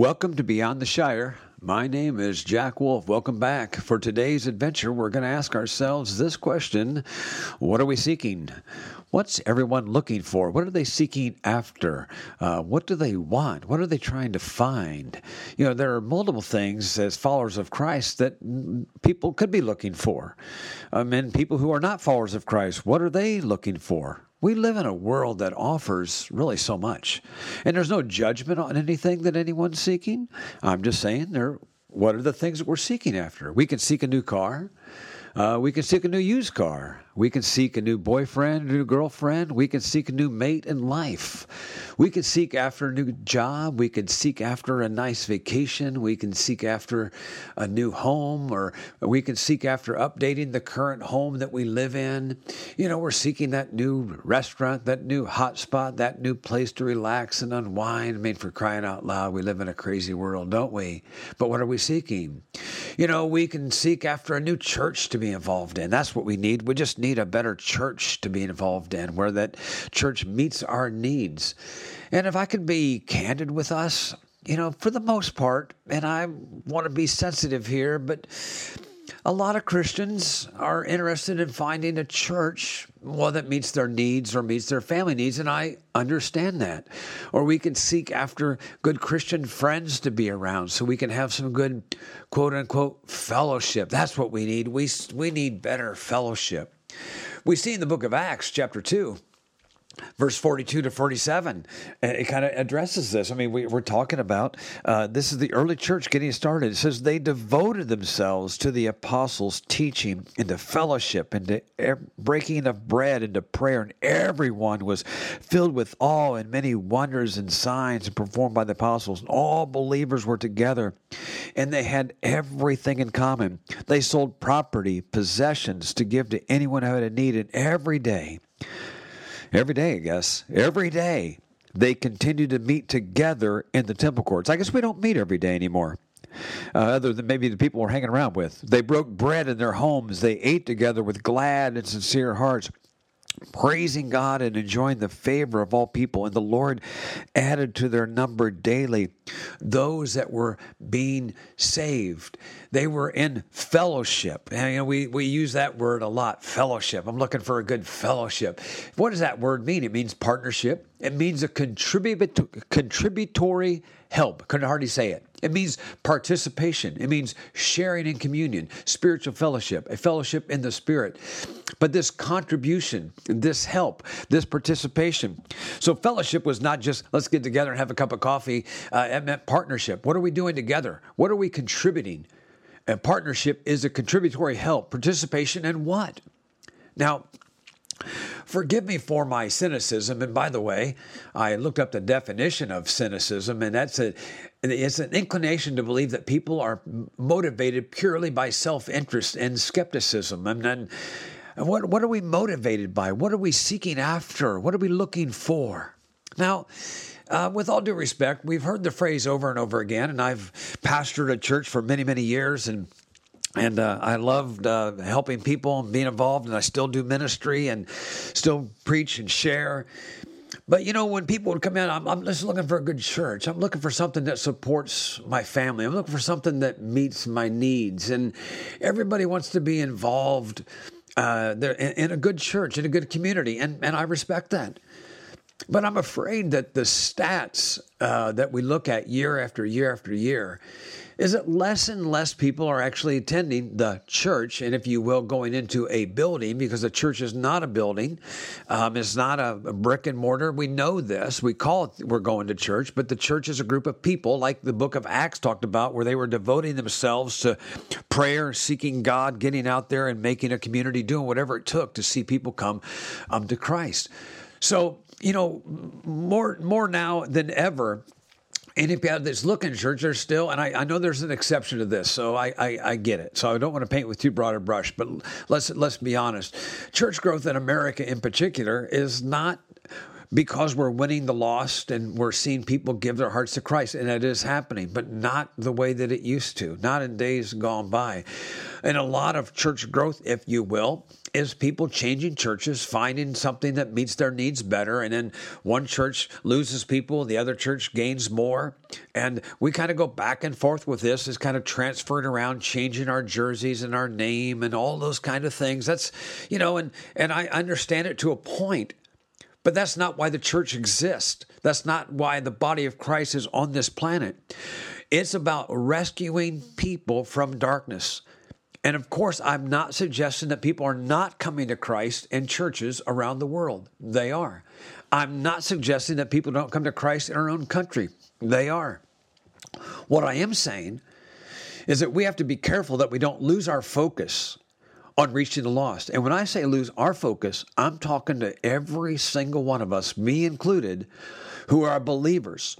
Welcome to Beyond the Shire. My name is Jack Wolf. Welcome back. For today's adventure, we're going to ask ourselves this question What are we seeking? What's everyone looking for? What are they seeking after? Uh, what do they want? What are they trying to find? You know, there are multiple things as followers of Christ that people could be looking for. Um, and people who are not followers of Christ, what are they looking for? We live in a world that offers really so much. And there's no judgment on anything that anyone's seeking. I'm just saying there what are the things that we're seeking after? We can seek a new car. Uh, we can seek a new used car. We can seek a new boyfriend, a new girlfriend. We can seek a new mate in life. We can seek after a new job. We can seek after a nice vacation. We can seek after a new home, or we can seek after updating the current home that we live in. You know, we're seeking that new restaurant, that new hot spot, that new place to relax and unwind. I mean, for crying out loud, we live in a crazy world, don't we? But what are we seeking? You know, we can seek after a new church to be involved in. That's what we need. We just need a better church to be involved in, where that church meets our needs. And if I can be candid with us, you know, for the most part, and I want to be sensitive here, but a lot of Christians are interested in finding a church, well, that meets their needs or meets their family needs, and I understand that. Or we can seek after good Christian friends to be around so we can have some good quote unquote fellowship. That's what we need. We, we need better fellowship. We see in the book of Acts, chapter 2, verse 42 to 47 it kind of addresses this. I mean we, are talking about uh, this is the early church getting started. It says they devoted themselves to the apostles teaching and to fellowship and to breaking of bread and to prayer. And everyone was filled with awe and many wonders and signs performed by the apostles. And all believers were together and they had everything in common. They sold property possessions to give to anyone who had a need. And every day every day, I guess, every day they continue to meet together in the temple courts. I guess we don't meet every day anymore. Uh, other than maybe the people we're hanging around with. They broke bread in their homes. They ate together with glad and sincere hearts, praising God and enjoying the favor of all people. And the Lord added to their number daily those that were being saved. They were in fellowship. And, you know, we, we use that word a lot fellowship. I'm looking for a good fellowship. What does that word mean? It means partnership, it means a contribut- contributory help. Couldn't hardly say it. It means participation. It means sharing in communion, spiritual fellowship, a fellowship in the spirit. But this contribution, this help, this participation. So fellowship was not just let's get together and have a cup of coffee. Uh, it meant partnership. What are we doing together? What are we contributing? And partnership is a contributory help, participation, and what? Now, Forgive me for my cynicism. And by the way, I looked up the definition of cynicism, and that's a it's an inclination to believe that people are motivated purely by self-interest and skepticism. And then, what what are we motivated by? What are we seeking after? What are we looking for? Now. Uh, with all due respect, we've heard the phrase over and over again, and I've pastored a church for many, many years, and and uh, I loved uh, helping people and being involved, and I still do ministry and still preach and share. But you know, when people would come in, I'm, I'm, just looking for a good church. I'm looking for something that supports my family. I'm looking for something that meets my needs. And everybody wants to be involved uh, in, in, a good church, in a good community, and and I respect that. But I'm afraid that the stats uh, that we look at year after year after year is that less and less people are actually attending the church, and if you will, going into a building because the church is not a building, um, it's not a, a brick and mortar. We know this. We call it we're going to church, but the church is a group of people, like the book of Acts talked about, where they were devoting themselves to prayer, seeking God, getting out there and making a community, doing whatever it took to see people come um, to Christ. So you know, more more now than ever, and if you have this look church, there's still, and I, I know there's an exception to this, so I, I, I, get it. So I don't want to paint with too broad a brush, but let's let's be honest. Church growth in America, in particular, is not because we're winning the lost and we're seeing people give their hearts to Christ, and it is happening, but not the way that it used to, not in days gone by. And a lot of church growth, if you will, is people changing churches, finding something that meets their needs better. And then one church loses people, the other church gains more. And we kind of go back and forth with this, is kind of transferring around, changing our jerseys and our name and all those kind of things. That's, you know, and, and I understand it to a point. But that's not why the church exists. That's not why the body of Christ is on this planet. It's about rescuing people from darkness. And of course, I'm not suggesting that people are not coming to Christ in churches around the world. They are. I'm not suggesting that people don't come to Christ in our own country. They are. What I am saying is that we have to be careful that we don't lose our focus on reaching the lost. And when I say lose our focus, I'm talking to every single one of us, me included, who are believers,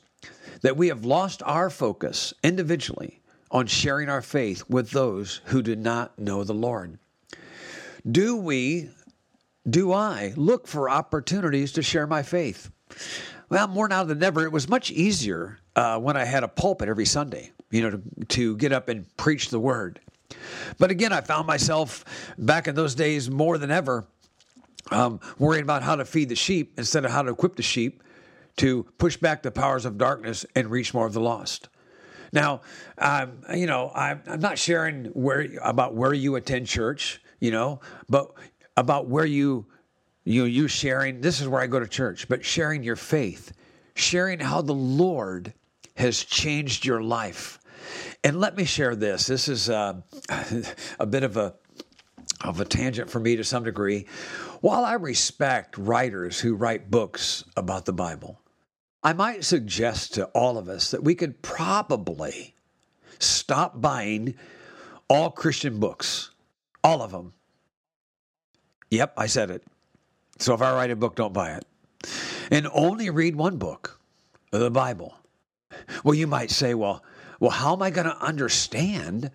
that we have lost our focus individually on sharing our faith with those who do not know the Lord? Do we, do I look for opportunities to share my faith? Well, more now than ever, it was much easier uh, when I had a pulpit every Sunday, you know, to, to get up and preach the word. But again, I found myself back in those days more than ever um, worrying about how to feed the sheep instead of how to equip the sheep to push back the powers of darkness and reach more of the lost. Now, um, you know, I'm, I'm not sharing where about where you attend church, you know, but about where you you you sharing. This is where I go to church, but sharing your faith, sharing how the Lord has changed your life. And let me share this. This is uh, a bit of a of a tangent for me to some degree. While I respect writers who write books about the Bible, I might suggest to all of us that we could probably stop buying all Christian books, all of them. Yep, I said it. So if I write a book, don't buy it. And only read one book, the Bible. Well, you might say, well, well, how am I going to understand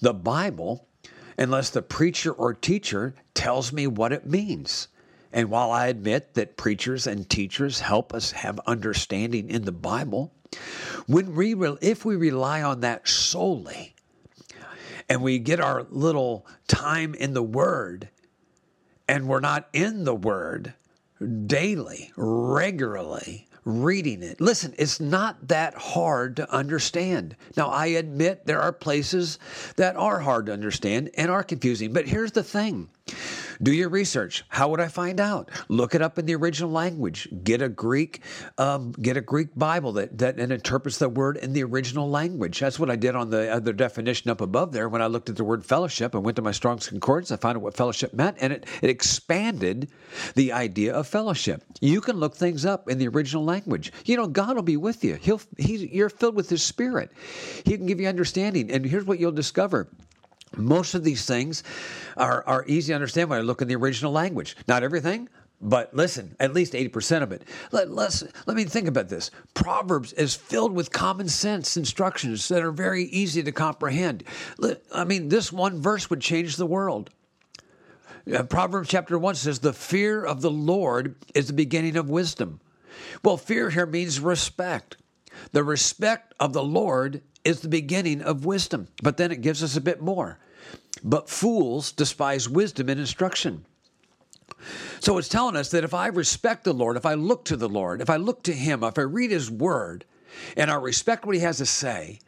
the Bible unless the preacher or teacher tells me what it means? And while I admit that preachers and teachers help us have understanding in the Bible, when we if we rely on that solely and we get our little time in the Word and we're not in the Word daily, regularly, reading it. Listen, it's not that hard to understand. Now, I admit there are places that are hard to understand and are confusing, but here's the thing do your research. How would I find out? Look it up in the original language. Get a Greek, um, get a Greek Bible that that interprets the word in the original language. That's what I did on the other definition up above there. When I looked at the word fellowship and went to my Strong's Concordance, I found out what fellowship meant, and it it expanded the idea of fellowship. You can look things up in the original language. You know, God will be with you. He'll he's you're filled with His Spirit. He can give you understanding. And here's what you'll discover most of these things are, are easy to understand when I look in the original language. Not everything, but listen, at least 80% of it. Let, let's, let me think about this. Proverbs is filled with common sense instructions that are very easy to comprehend. I mean, this one verse would change the world. Uh, Proverbs chapter 1 says, The fear of the Lord is the beginning of wisdom. Well, fear here means respect. The respect of the Lord is the beginning of wisdom. But then it gives us a bit more. But fools despise wisdom and instruction. So it's telling us that if I respect the Lord, if I look to the Lord, if I look to Him, if I read His Word, and I respect what He has to say,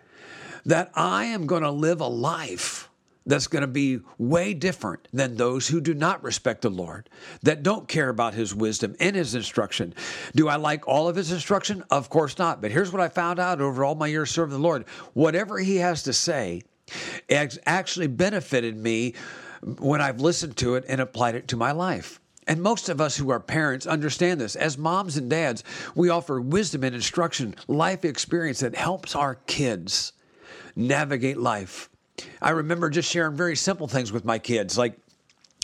that I am going to live a life that's going to be way different than those who do not respect the Lord, that don't care about His wisdom and His instruction. Do I like all of His instruction? Of course not. But here's what I found out over all my years serving the Lord whatever He has to say has actually benefited me when I've listened to it and applied it to my life. And most of us who are parents understand this. As moms and dads, we offer wisdom and instruction, life experience that helps our kids navigate life. I remember just sharing very simple things with my kids, like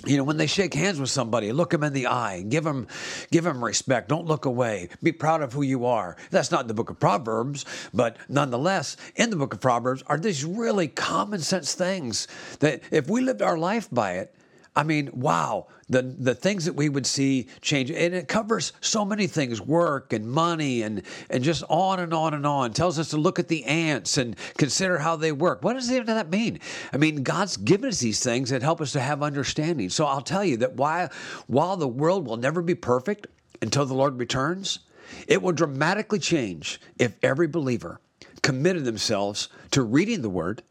you know when they shake hands with somebody look them in the eye give them give them respect. Don't look away. Be proud of who you are. That's not in the book of proverbs but nonetheless in the book of proverbs are these really common sense things that if we lived our life by it I mean, wow, the the things that we would see change, and it covers so many things: work and money, and and just on and on and on. It tells us to look at the ants and consider how they work. What does even that mean? I mean, God's given us these things that help us to have understanding. So I'll tell you that while while the world will never be perfect until the Lord returns, it will dramatically change if every believer committed themselves to reading the Word,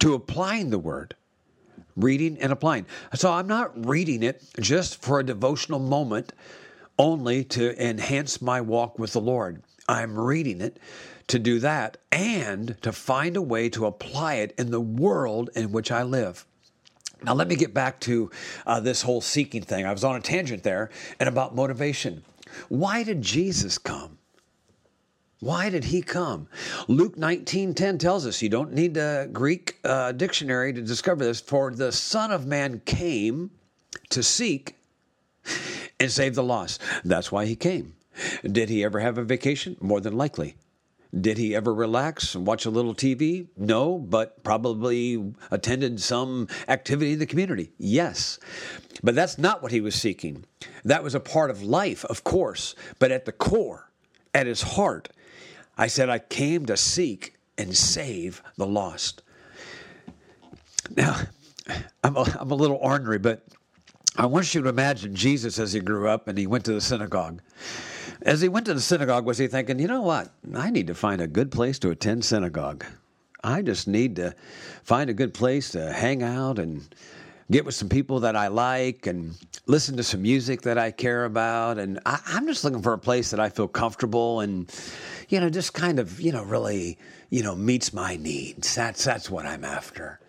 to applying the Word reading and applying. So I'm not reading it just for a devotional moment only to enhance my walk with the Lord. I'm reading it to do that and to find a way to apply it in the world in which I live. Now, let me get back to uh, this whole seeking thing. I was on a tangent there and about motivation. Why did Jesus come? Why did he come? Luke 19:10 tells us you don't need a Greek uh, dictionary to discover this for the son of man came to seek and save the lost. That's why he came. Did he ever have a vacation? More than likely. Did he ever relax and watch a little TV? No, but probably attended some activity in the community. Yes. But that's not what he was seeking. That was a part of life, of course, but at the core, at his heart, I said, I came to seek and save the lost. Now, I'm a, I'm a little ornery, but I want you to imagine Jesus as he grew up and he went to the synagogue. As he went to the synagogue, was he thinking, you know what? I need to find a good place to attend synagogue. I just need to find a good place to hang out and get with some people that I like and listen to some music that I care about. And I, am just looking for a place that I feel comfortable and you know, just kind of, you know, really, you know, meets my needs. That's that's what I'm after.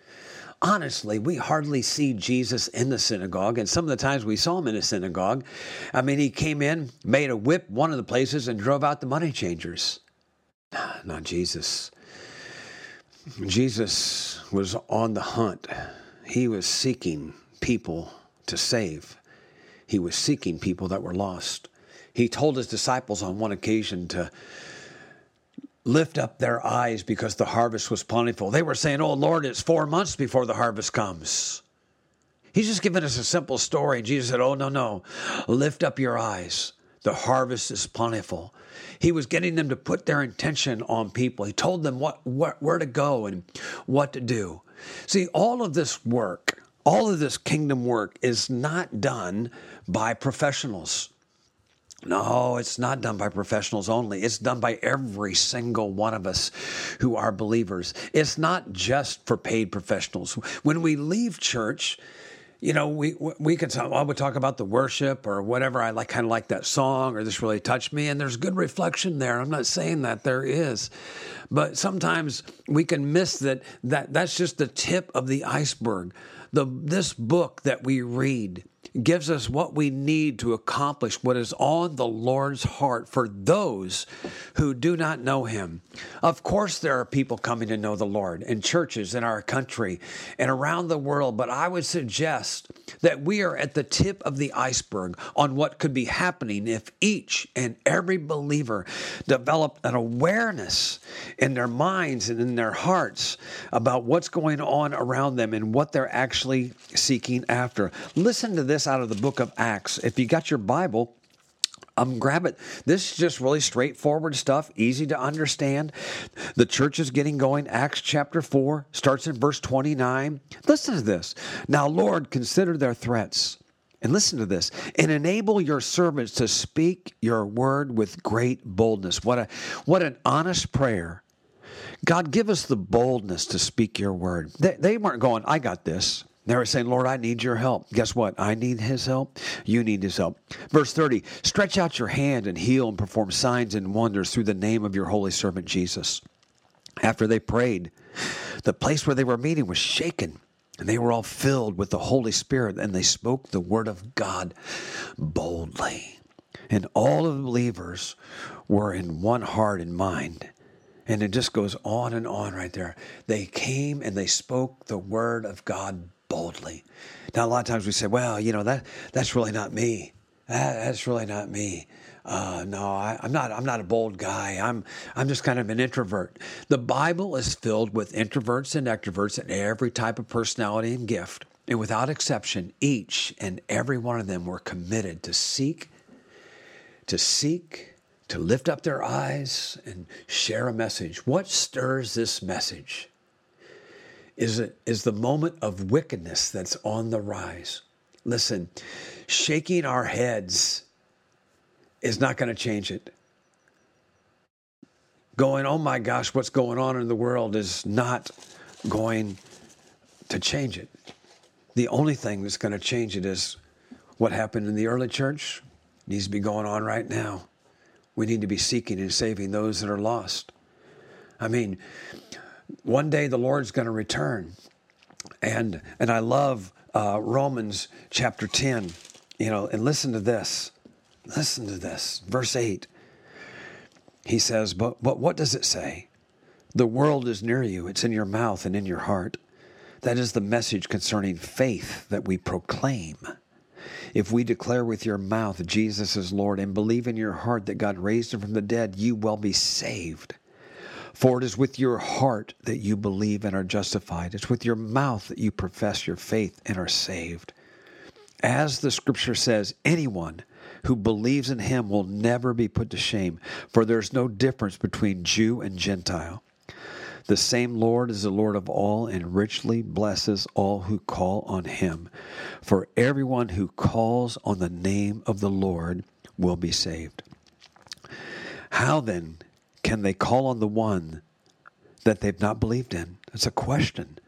Honestly, we hardly see Jesus in the synagogue, and some of the times we saw him in a synagogue, I mean, he came in, made a whip one of the places, and drove out the money changers. Not Jesus. Jesus was on the hunt. He was seeking people to save. He was seeking people that were lost. He told his disciples on one occasion to lift up their eyes because the harvest was plentiful. They were saying, Oh Lord, it's four months before the harvest comes. He's just giving us a simple story. Jesus said, Oh, no, no. Lift up your eyes. The harvest is plentiful. He was getting them to put their intention on people. He told them what, what where to go and what to do. See, all of this work, all of this kingdom work is not done by professionals. No, it's not done by professionals only. It's done by every single one of us who are believers. It's not just for paid professionals. When we leave church, you know, we we could talk, I would talk about the worship or whatever. I like kind of like that song or this really touched me, and there's good reflection there. I'm not saying that there is, but sometimes we can miss that that that's just the tip of the iceberg. The this book that we read gives us what we need to accomplish what is on the Lord's heart for those who do not know Him. Of course, there are people coming to know the Lord in churches in our country and around the world, but I would suggest that we are at the tip of the iceberg on what could be happening if each and every believer developed an awareness in their minds and in their hearts about what's going on around them and what they're actually seeking after. Listen to this this out of the book of Acts. If you got your Bible, um, grab it. This is just really straightforward stuff, easy to understand. The church is getting going. Acts chapter 4 starts in verse 29. Listen to this. Now, Lord, consider their threats. And listen to this and enable your servants to speak your word with great boldness. What, a, what an honest prayer. God, give us the boldness to speak your word. They, they weren't going, I got this. They were saying, Lord, I need your help. Guess what? I need his help. You need his help. Verse 30 Stretch out your hand and heal and perform signs and wonders through the name of your holy servant Jesus. After they prayed, the place where they were meeting was shaken, and they were all filled with the Holy Spirit, and they spoke the word of God boldly. And all of the believers were in one heart and mind. And it just goes on and on right there. They came and they spoke the word of God boldly. Now, a lot of times we say, well, you know, that, that's really not me. That, that's really not me. Uh, no, I, am not. I'm not a bold guy. I'm. I'm just kind of an introvert. The Bible is filled with introverts and extroverts and every type of personality and gift. And without exception, each and every one of them were committed to seek, to seek, to lift up their eyes and share a message. What stirs this message? Is it is the moment of wickedness that's on the rise. Listen, shaking our heads is not going to change it. Going, oh my gosh, what's going on in the world is not going to change it. The only thing that's going to change it is what happened in the early church needs to be going on right now. We need to be seeking and saving those that are lost. I mean, one day the Lord's going to return. And and I love uh, Romans chapter 10, you know, and listen to this. Listen to this. Verse 8. He says, but, but what does it say? The world is near you, it's in your mouth and in your heart. That is the message concerning faith that we proclaim. If we declare with your mouth Jesus is Lord and believe in your heart that God raised him from the dead, you will be saved. For it is with your heart that you believe and are justified. It's with your mouth that you profess your faith and are saved. As the scripture says, anyone who believes in him will never be put to shame, for there's no difference between Jew and Gentile. The same Lord is the Lord of all and richly blesses all who call on him. For everyone who calls on the name of the Lord will be saved. How then can they call on the one that they've not believed in? It's a question.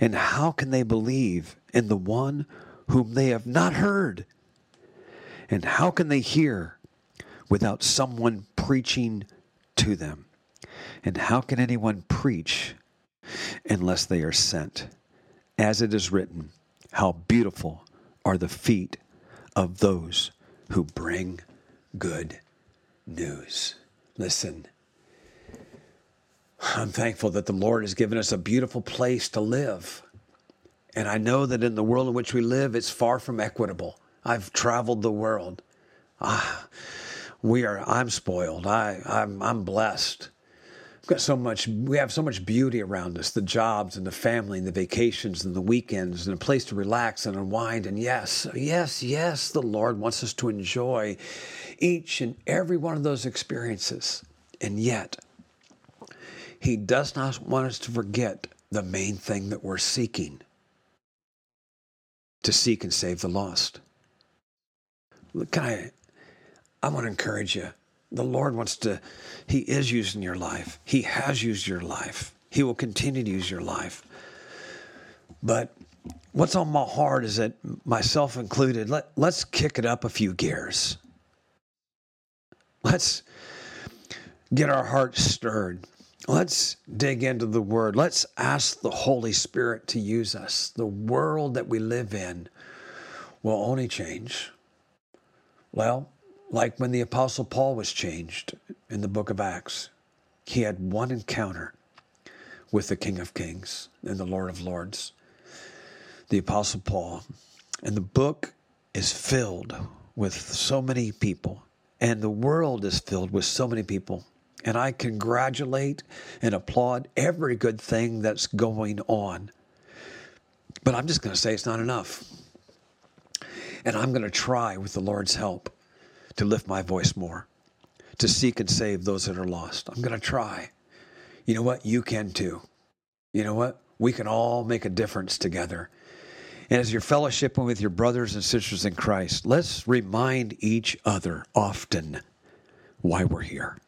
And how can they believe in the one whom they have not heard? And how can they hear without someone preaching to them? And how can anyone preach unless they are sent? As it is written, how beautiful are the feet of those who bring good news. Listen, I'm thankful that the Lord has given us a beautiful place to live. And I know that in the world in which we live, it's far from equitable. I've traveled the world. Ah, we are. I'm spoiled. I, I'm. I'm blessed got so much we have so much beauty around us the jobs and the family and the vacations and the weekends and a place to relax and unwind and yes yes yes the lord wants us to enjoy each and every one of those experiences and yet he does not want us to forget the main thing that we're seeking to seek and save the lost can i i want to encourage you the Lord wants to, He is using your life. He has used your life. He will continue to use your life. But what's on my heart is that, myself included, let, let's kick it up a few gears. Let's get our hearts stirred. Let's dig into the Word. Let's ask the Holy Spirit to use us. The world that we live in will only change. Well, like when the Apostle Paul was changed in the book of Acts, he had one encounter with the King of Kings and the Lord of Lords, the Apostle Paul. And the book is filled with so many people, and the world is filled with so many people. And I congratulate and applaud every good thing that's going on. But I'm just going to say it's not enough. And I'm going to try with the Lord's help to lift my voice more, to seek and save those that are lost. I'm going to try. You know what? You can too. You know what? We can all make a difference together. And as you're fellowshipping with your brothers and sisters in Christ, let's remind each other often why we're here,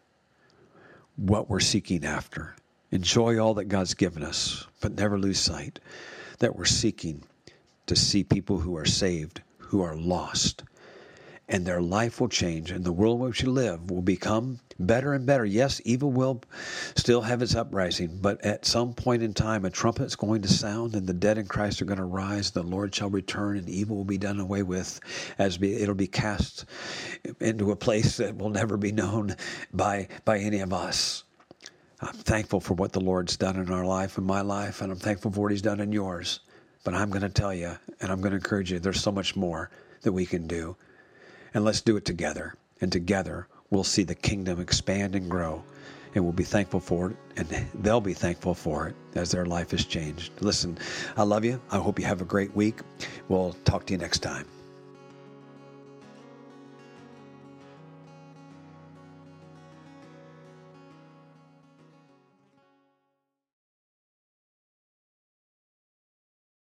what we're seeking after. Enjoy all that God's given us, but never lose sight that we're seeking to see people who are saved, who are lost, and their life will change, and the world in which we live will become better and better. Yes, evil will still have its uprising, but at some point in time, a trumpet is going to sound, and the dead in Christ are going to rise. The Lord shall return, and evil will be done away with, as be, it'll be cast into a place that will never be known by by any of us. I'm thankful for what the Lord's done in our life, in my life, and I'm thankful for what He's done in yours. But I'm going to tell you, and I'm going to encourage you, there's so much more that we can do. And let's do it together. And together, we'll see the kingdom expand and grow and we'll be thankful for it, and they'll be thankful for it as their life has changed. Listen, I love you. I hope you have a great week. We'll talk to you next time.